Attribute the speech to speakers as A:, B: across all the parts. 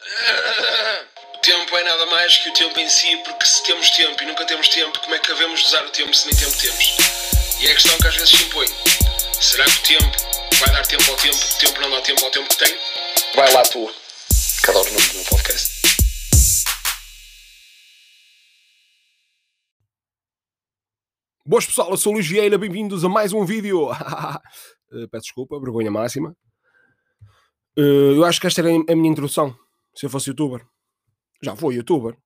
A: O tempo é nada mais que o tempo em si, porque se temos tempo e nunca temos tempo, como é que devemos usar o tempo se nem tempo temos? E é a questão que às vezes se impõe. Será que o tempo vai dar tempo ao tempo, o tempo não dá tempo ao tempo que tem? Vai lá tu, que adoro o nome do meu podcast.
B: Boas pessoal, eu sou o Luís Vieira, bem-vindos a mais um vídeo. Eh, peço desculpa, vergonha máxima. Eh, eu acho que esta era a minha introdução, se eu fosse youtuber. Já fui youtuber.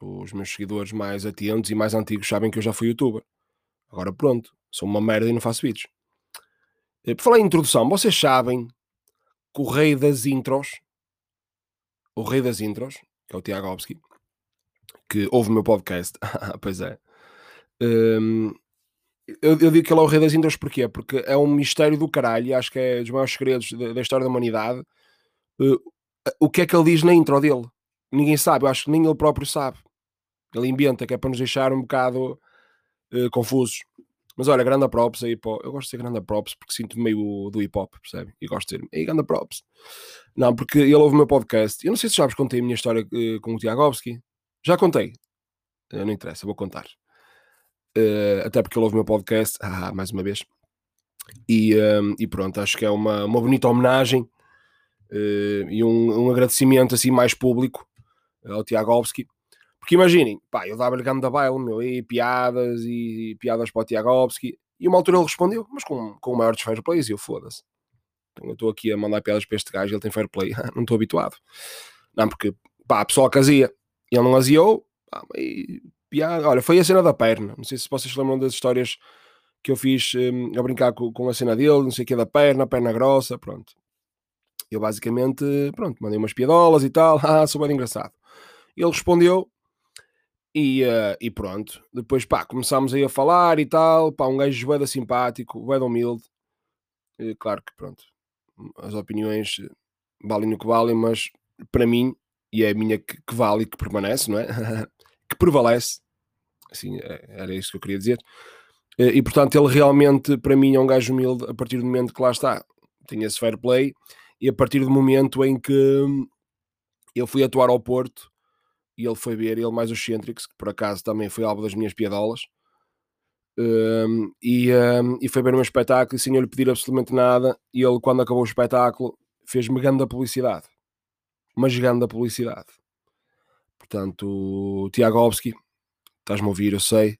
B: Os meus seguidores mais atentos e mais antigos sabem que eu já fui youtuber. Agora pronto, sou uma merda e não faço vídeos. Eh, Por falar em introdução, vocês sabem que o rei das intros, o rei das intros, que é o Tiago Obski, que ouve o meu podcast, pois é, Hum, eu, eu digo que ele é o rei das intros porquê? Porque é um mistério do caralho, acho que é dos maiores segredos da, da história da humanidade. Uh, o que é que ele diz na intro dele? Ninguém sabe, eu acho que nem ele próprio sabe. Ele inventa, que é para nos deixar um bocado uh, confusos. Mas olha, grande props aí, pô. eu gosto de ser grande props porque sinto meio do hip hop, percebe? E gosto de ser, ei, grande props. Não, porque ele ouve o meu podcast. Eu não sei se já vos contei a minha história uh, com o Tiagovski. Já contei. Uh, não interessa, vou contar. Uh, até porque ele ouve o meu podcast, ah, mais uma vez. E, um, e pronto, acho que é uma, uma bonita homenagem e um, um, agradecimento assim mais público ao Tiagovski. Porque imaginem, pá, eu dava-lhe ganda baile, meu, e piadas e, e, piadas para o Tiagovski. E uma altura ele respondeu, mas com, com o maior dos fair e eu foda-se. Então eu estou aqui a mandar piadas para este gajo, ele tem fair play, não estou habituado. Não, porque, pá, a pessoa azia, ele não aziou, pá, e piada. Olha, foi a cena da perna. Não sei se vocês lembram das histórias que eu fiz um, a brincar com, com, a cena dele, não sei o que da perna, perna grossa, pronto. Eu basicamente, pronto, mandei umas piadolas e tal, ah, sou bem engraçado. Ele respondeu e, uh, e pronto. Depois, pá, começámos aí a falar e tal, pá, um gajo bué simpático, bué humilde. E, claro que, pronto, as opiniões valem o que valem, mas para mim, e é a minha que, que vale e que permanece, não é? que prevalece. Assim, era isso que eu queria dizer. E portanto, ele realmente, para mim, é um gajo humilde a partir do momento que lá está, tinha esse fair play, e a partir do momento em que eu fui atuar ao Porto e ele foi ver, ele mais o Centrix, que por acaso também foi alvo das minhas piadolas, um, e, um, e foi ver um espetáculo e sem eu lhe pedir absolutamente nada, e ele, quando acabou o espetáculo, fez-me grande publicidade. Uma gigante publicidade. Portanto, Tiagovski, estás-me a ouvir, eu sei.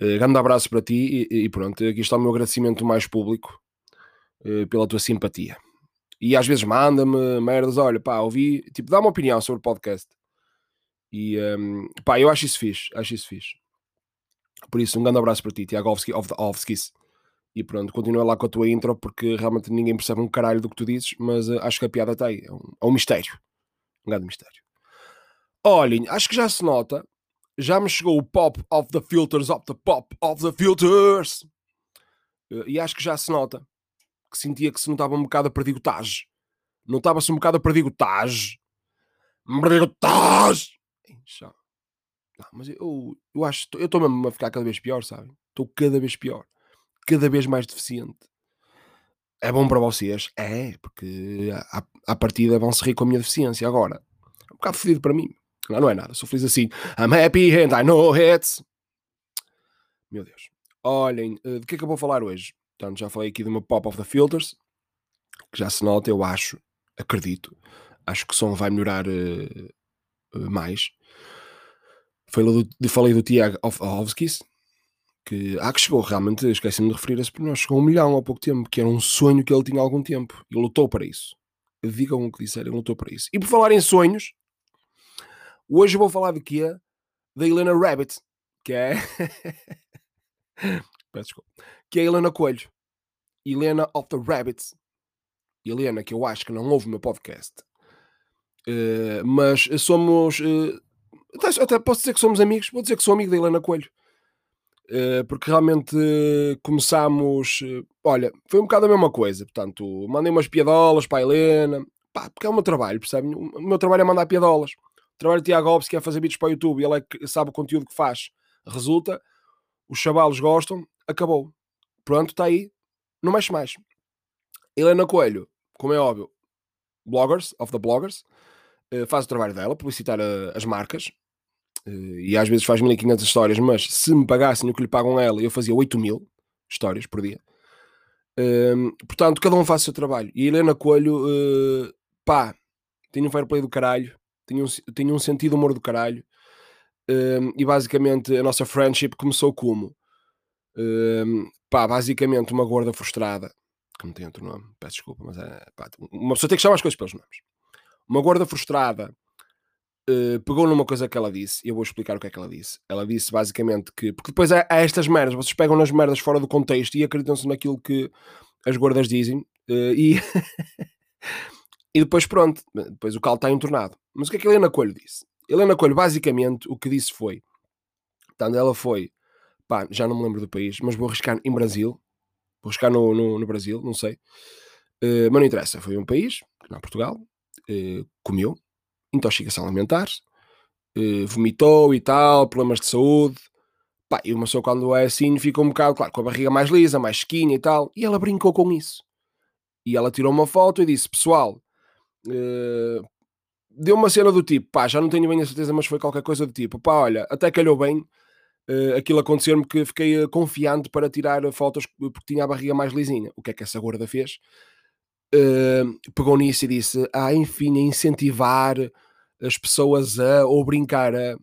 B: Uh, grande abraço para ti e, e, pronto, aqui está o meu agradecimento mais público uh, pela tua simpatia. E às vezes manda-me merdas, olha, pá, ouvi, tipo, dá uma opinião sobre o podcast. E um, pá, eu acho isso fixe, acho isso fixe. Por isso, um grande abraço para ti, the Ovskis. E pronto, continua lá com a tua intro, porque realmente ninguém percebe um caralho do que tu dizes, mas uh, acho que a piada está aí. É um, é um mistério. Um grande mistério. Olhem, acho que já se nota. Já me chegou o pop of the filters of the pop of the filters. E acho que já se nota. Que sentia que se notava um bocado a perdigotagem. Notava-se um bocado a perdigotagem. Perdigotagem! Não, mas eu, eu acho eu estou mesmo a ficar cada vez pior, sabe? Estou cada vez pior. Cada vez mais deficiente. É bom para vocês? É, porque à, à partida vão se rir com a minha deficiência. Agora, é um bocado fedido para mim. Não, não é nada, sou feliz assim. I'm happy and I know it. Meu Deus. Olhem, uh, de que é que eu vou falar hoje? Portanto, já falei aqui do meu Pop of the Filters, que já se nota, eu acho, acredito. Acho que o som vai melhorar uh, mais. Falei do, falei do Tiago Ovskis, que, ah, que chegou realmente, esqueci-me de referir a esse pormenor, chegou a um milhão há pouco tempo, que era um sonho que ele tinha há algum tempo. E lutou para isso. Digam o que disserem, lutou para isso. E por falar em sonhos, Hoje eu vou falar do que é da Helena Rabbit, que é. Peço desculpa. Que é a Helena Coelho. Helena of the Rabbits. Helena, que eu acho que não ouve o meu podcast. Uh, mas somos. Uh, até, até, posso dizer que somos amigos. Vou dizer que sou amigo da Helena Coelho. Uh, porque realmente começámos. olha, foi um bocado a mesma coisa. Portanto, mandei umas piadolas para a Helena. Pá, porque é o meu trabalho, percebe? O meu trabalho é mandar piadolas. O trabalho de Tiago Alves, que é fazer vídeos para o YouTube, ele é que sabe o conteúdo que faz, resulta, os chavalos gostam, acabou. Pronto, está aí, não mexe mais. Helena Coelho, como é óbvio, bloggers, of the bloggers, uh, faz o trabalho dela, publicitar uh, as marcas, uh, e às vezes faz 1500 histórias, mas se me pagassem o que lhe pagam a ela, eu fazia 8000 histórias por dia. Ehm, portanto, cada um faz o seu trabalho. E a Helena Coelho, pá, tem um fair play do caralho, tem um, tem um sentido humor do caralho, ehm, e basicamente a nossa friendship começou como? Pá, basicamente uma gorda frustrada, que não tem outro nome, peço desculpa, mas é, pá, uma pessoa tem que chamar as coisas pelos nomes uma gorda frustrada uh, pegou numa coisa que ela disse, e eu vou explicar o que é que ela disse. Ela disse basicamente que, porque depois há, há estas merdas, vocês pegam nas merdas fora do contexto e acreditam-se naquilo que as gordas dizem, uh, e, e depois pronto, depois o calo está entornado. Mas o que é que Helena Coelho disse? Helena Coelho, basicamente, o que disse foi, portanto, ela foi, pá, já não me lembro do país, mas vou arriscar em Brasil, vou arriscar no, no, no Brasil, não sei, uh, mas não interessa, foi um país, não Portugal, eh, comeu, intoxicação alimentar, eh, vomitou e tal, problemas de saúde. Pá, e uma pessoa quando é assim fica um bocado, claro, com a barriga mais lisa, mais sequinha e tal. E ela brincou com isso. E ela tirou uma foto e disse: Pessoal, uh, deu uma cena do tipo, pá, já não tenho bem a certeza, mas foi qualquer coisa do tipo, pá, olha, até calhou bem uh, aquilo acontecer-me que fiquei uh, confiante para tirar fotos porque tinha a barriga mais lisinha. O que é que essa gorda fez? uh, pegou nisso e disse: Ah, enfim, a incentivar as pessoas a ou brincar a.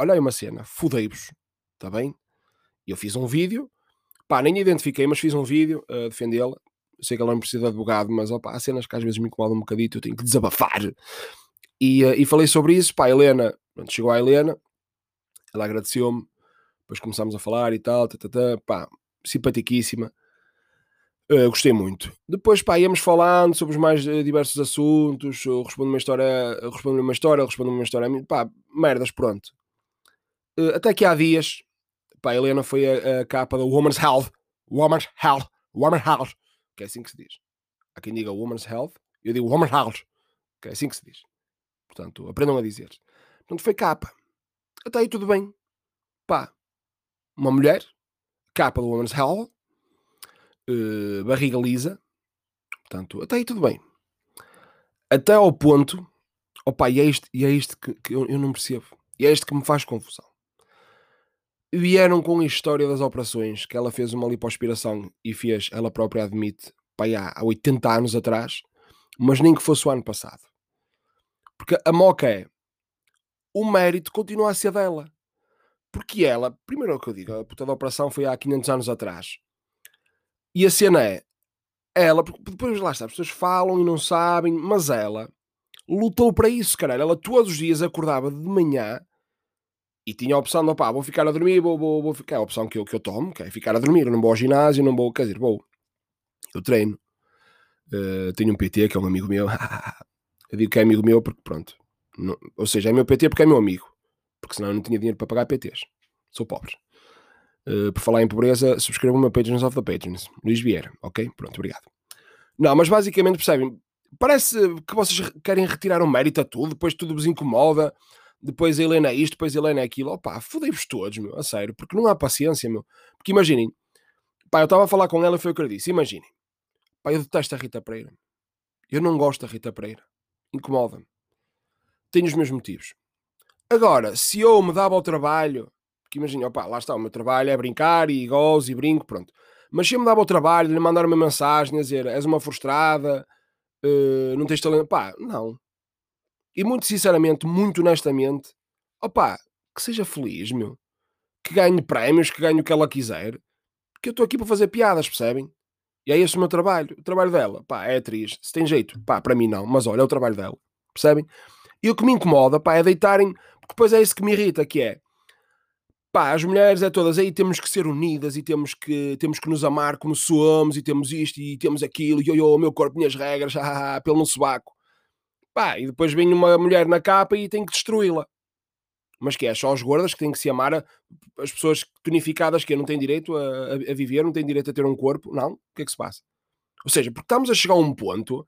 B: Olha aí uma cena, fudei-vos, está bem? Eu fiz um vídeo, pá, nem identifiquei, mas fiz um vídeo a defendê-la. Sei que ela não precisa de advogado, mas opa, há cenas que às vezes me incomodam um bocadito, eu tenho que desabafar. E, e falei sobre isso, pá, Helena, chegou a Helena, ela agradeceu-me, depois começámos a falar e tal, tá, tá, tá, pá, simpaticíssima. Uh, gostei muito. Depois, pá, íamos falando sobre os mais uh, diversos assuntos. Eu respondo uma história, respondo uma história, respondo uma história. Pá, merdas, pronto. Uh, até que há dias, pá, a Helena foi a, a, capa da Woman's Health. Woman's Health. Woman's Health. Que é assim que se diz. Há quem diga Woman's Health. Eu digo Woman's Health. Que é assim que se diz. Portanto, aprendam a dizer. Portanto, foi capa. Até aí tudo bem. Pá, uma mulher, capa do Woman's Health uh, barriga lisa. Portanto, até aí tudo bem. Até ao ponto, opa, e é isto, e é isto que, que eu, eu, não percebo. E é isto que me faz confusão. Vieram com a história das operações, que ela fez uma lipoaspiração e fez, ela própria admite, pá, há 80 anos atrás, mas nem que fosse o ano passado. Porque a moca é, o mérito continua a ser dela. Porque ela, primeiro é o que eu digo, a puta da operação foi há 500 anos atrás. E a cena é, ela, depois lá está, as pessoas falam e não sabem, mas ela lutou para isso, caralho. Ela todos os dias acordava de manhã e tinha a opção de, opá, vou ficar a dormir, vou, vou, vou ficar. É a opção que eu, que eu tomo, que é ficar a dormir. Eu não vou ao ginásio, não vou, quer dizer, vou. Eu treino. Uh, tenho um PT que é um amigo meu. eu digo que é amigo meu porque, pronto. Não, ou seja, é meu PT porque é meu amigo. Porque senão eu não tinha dinheiro para pagar PTs. Sou pobre. Uh, por falar em pobreza, subscreva o meu Patrons of the Patrons. Luís Vieira, ok? Pronto, obrigado. Não, mas basicamente percebem, parece que vocês querem retirar o um mérito a tudo, depois tudo vos incomoda, depois a Helena é isto, depois a Helena é aquilo. Opá, fodei-vos todos, meu, a sério, porque não há paciência, meu. Porque imaginem, pá, eu estava a falar com ela e foi o que eu disse, imaginem, pá, eu detesto a Rita Pereira. Eu não gosto da Rita Pereira. Incomoda-me. Tenho os meus motivos. Agora, se eu me dava ao trabalho porque imagina, opá, lá está, o meu trabalho é brincar e gozo e brinco, pronto. Mas se eu me dava o trabalho, lhe mandar uma mensagem a dizer és uma frustrada, uh, não tens talento, pá, não. E muito sinceramente, muito honestamente, opá, que seja feliz, meu. Que ganhe prémios, que ganhe o que ela quiser. Porque eu estou aqui para fazer piadas, percebem? E é esse o meu trabalho. O trabalho dela, pá, é atriz. Se tem jeito, pá, para mim não. Mas olha, é o trabalho dela. Percebem? E o que me incomoda, pá, é deitarem. Porque depois é isso que me irrita, que é pá, as mulheres é todas aí temos que ser unidas e temos que, temos que nos amar como somos e temos isto e temos aquilo, e o meu corpo, minhas regras, pelo no sobaco. Pá, e depois vem uma mulher na capa e tem que destruí-la. Mas que é só as gordas que têm que se amar, as pessoas tonificadas que não têm direito a, a, viver, não têm direito a ter um corpo, não? O que é que se passa? Ou seja, porque estamos a chegar a um ponto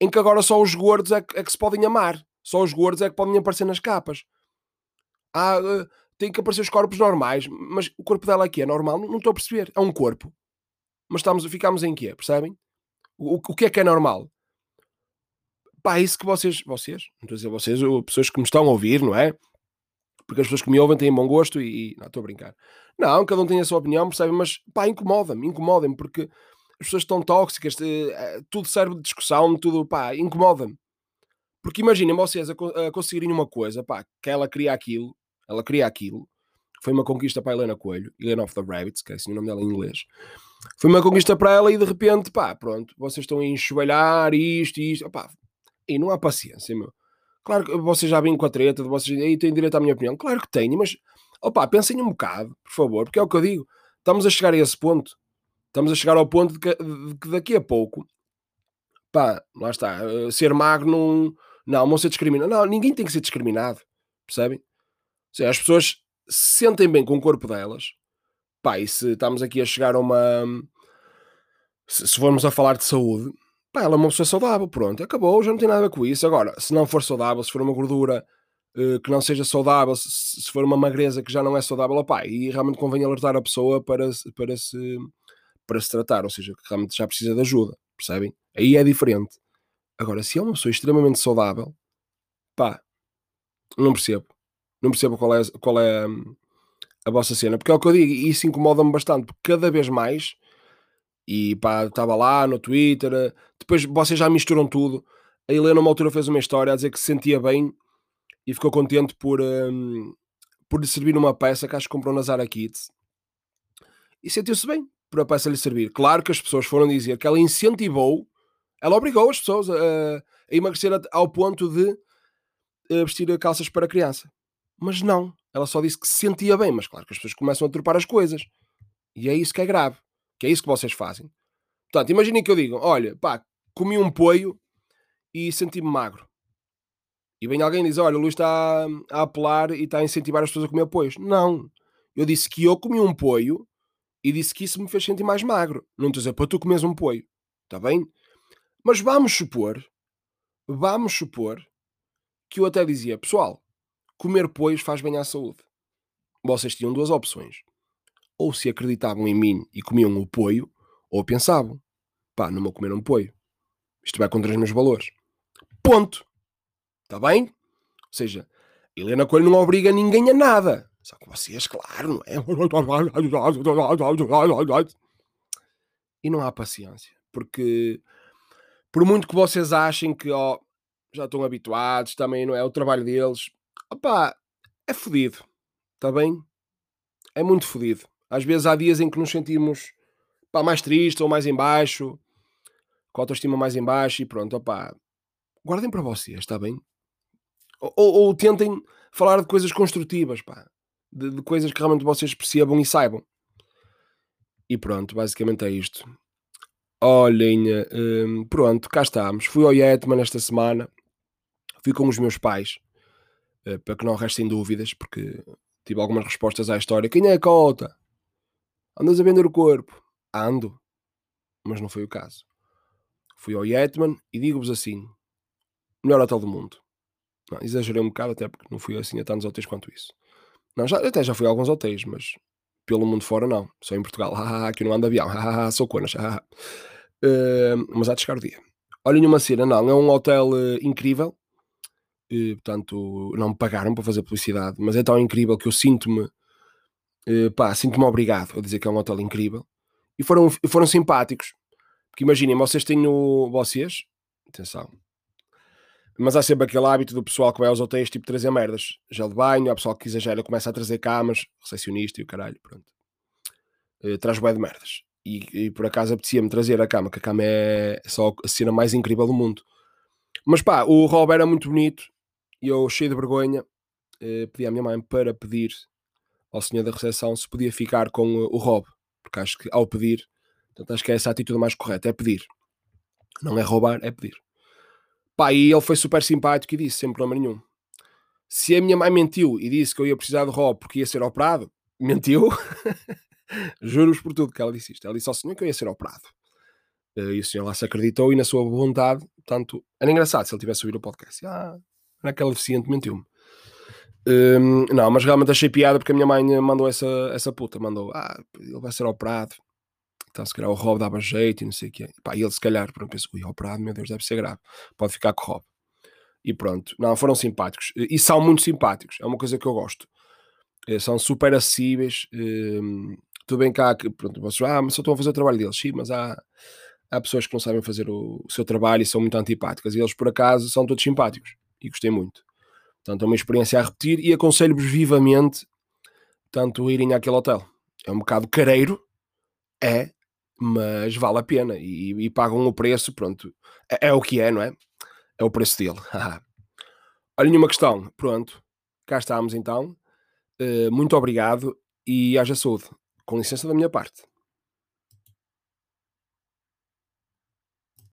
B: em que agora só os gordos é que, é que se podem amar, só os gordos é que podem aparecer nas capas. Ah, uh, tem que aparecer os corpos normais, mas o corpo dela aqui é normal, não, estou a perceber. É um corpo. Mas estamos, ficamos em quê? Percebem? O, o que é que é normal? Pá, isso que vocês, vocês, não estou a dizer vocês, pessoas que me estão a ouvir, não é? Porque as pessoas que me ouvem têm bom gosto e, e não, estou a brincar. Não, cada um tem a sua opinião, percebe? Mas, pá, incomoda-me, incomoda-me, porque as pessoas estão tóxicas, eh, tudo serve de discussão, tudo, pá, incomoda-me. Porque imaginem vocês a, a, conseguirem uma coisa, pá, que ela queria aquilo, ela queria aquilo, foi uma conquista para a Helena Coelho, Helena of the Rabbits, que é assim o nome dela em inglês. Foi uma conquista para ela e de repente, pá, pronto, vocês estão a enxovalhar isto e isto, pá, e não há paciência, meu. Claro que vocês já vêm com a treta, vocês aí têm direito à minha opinião. Claro que tenho, mas opá, pensem um bocado, por favor, porque é o que eu digo. Estamos a chegar a esse ponto. Estamos a chegar ao ponto de que, de que daqui a pouco, pá, lá está, eh, ser magro não, não, vão ser discriminados. Não, ninguém tem que ser discriminado, percebem? Seja, as pessoas se sentem bem com o corpo delas, pá, e se estamos aqui a chegar a uma. Se, formos a falar de saúde, pá, ela é uma pessoa saudável, pronto, acabou, já não tem nada a ver com isso. Agora, se não for saudável, se for uma gordura uh, que não seja saudável, se, se, for uma magreza que já não é saudável, opá, e realmente convém alertar a pessoa para, para, se, para se tratar, ou seja, que realmente já precisa de ajuda, percebem? Aí é diferente. Agora, se é uma pessoa extremamente saudável, pá, não percebo. Não percebo qual é, qual é hum, a vossa cena, porque é o que eu digo, e isso incomoda-me bastante, porque cada vez mais e pá, estava lá no Twitter. Depois vocês já misturam tudo. A Helena, uma altura, fez uma história a dizer que se sentia bem e ficou contente por, um, por lhe servir uma peça que acho que comprou na Zara Kids. E sentiu-se bem por a peça lhe servir. Claro que as pessoas foram dizer que ela incentivou, ela obrigou as pessoas a, a emagrecer ao ponto de a vestir calças para criança. Mas não, ela só disse que se sentia bem. Mas claro que as pessoas começam a trepar as coisas. E é isso que é grave. Que é isso que vocês fazem. Portanto, imaginem que eu digo: olha, pá, comi um poio e senti-me magro. E vem alguém e diz: olha, o Luís está a apelar e está a incentivar as pessoas a comer poios. Não. Eu disse que eu comi um poio e disse que isso me fez sentir mais magro. Não estou a dizer para tu comes um poio. Está bem? Mas vamos supor, vamos supor que eu até dizia, pessoal, comer poios faz bem à saúde. Vocês tinham duas opções ou se acreditavam em mim e comiam o poio, ou pensavam, pá, não vou comer um poio. Isto vai contra os meus valores. Ponto. Está bem? Ou seja, Helena Coelho não obriga ninguém a nada. Só que vocês, claro, não é? E não há paciência. Porque, por muito que vocês achem que ó, já estão habituados, também não é o trabalho deles, opá, é fodido. Está bem? É muito fodido. Às vezes há dias em que nos sentimos pá, mais tristes ou mais em baixo, com a autoestima mais em baixo e pronto, opá, guardem para vocês, está bem? Ou, ou, tentem falar de coisas construtivas, pá, de, de, coisas que realmente vocês percebam e saibam. E pronto, basicamente é isto. Olhem, hum, pronto, cá estamos. Fui ao Yetman esta semana, fui com os meus pais, uh, para que não restem dúvidas, porque tive algumas respostas à história. Quem é a cota? Andas a vender o corpo? Ando. Mas não foi o caso. Fui ao Yetman e digo-vos assim: melhor hotel do mundo. Não, exagerei um bocado, até porque não fui assim a tantos hotéis quanto isso. Não, já, até já fui a alguns hotéis, mas pelo mundo fora não. Só em Portugal. Ah, aqui não ando avião. Ah, sou conas. Uh, mas há de chegar o dia. Olhem uma cena, não. É um hotel uh, incrível. Uh, portanto, não me pagaram para fazer publicidade, mas é tão incrível que eu sinto-me uh, pá, sinto-me obrigado a dizer que é um hotel incrível. E foram, foram simpáticos. Porque imaginem, vocês têm o. Vocês, atenção. Mas há sempre aquele hábito do pessoal que vai aos hotéis, tipo, trazer merdas. Gel de banho, há pessoal que exagera, começa a trazer camas, recepcionista e o caralho, pronto. Traz bué de merdas. E, e por acaso apetecia-me trazer a cama, que a cama é só a cena mais incrível do mundo. Mas pá, o Rob era muito bonito e eu, cheio de vergonha, uh, pedi à minha mãe para pedir ao senhor da recepção se podia ficar com o Rob, porque acho que ao pedir, portanto, acho que é essa a atitude mais correta, é pedir. Não é roubar, é pedir. Pá, e ele foi super simpático e disse, sem problema nenhum. Se a minha mãe mentiu e disse que eu ia precisar de Rob porque ia ser operado, mentiu. Juro-vos por tudo que ela disse isto. Ela disse ao senhor que eu ia ser operado. Eh, e o senhor lá se acreditou e na sua vontade, portanto, era engraçado se ele tivesse ouvido o podcast. Ah, naquela deficiente mentiu-me. Um, não, mas realmente achei piada porque a minha mãe mandou essa, essa puta, mandou, ah, ele vai ser operado. Então, se calhar o Rob dava jeito e não sei o quê. E, ele se calhar, pronto, pensou, ui, operado, meu Deus, deve ser grave. Pode ficar com o Rob. E pronto, não, foram simpáticos. E são muito simpáticos, é uma coisa que eu gosto. Eh, são super acessíveis. Ehm, tudo bem cá que, pronto, vocês, ah, mas só estão a fazer o trabalho deles. Sim, mas há, há pessoas que não sabem fazer o, o seu trabalho e são muito antipáticas. E eles, por acaso, são todos simpáticos. E gostei muito. Portanto, é uma experiência a repetir e aconselho-vos vivamente tanto irem àquele hotel. É um bocado careiro, é, mas vale a pena e, e pagam o preço, pronto. É, é, o que é, não é? É o preço dele. Olha, nenhuma questão. Pronto, cá estamos então. Uh, muito obrigado e haja saúde. Com licença da minha parte.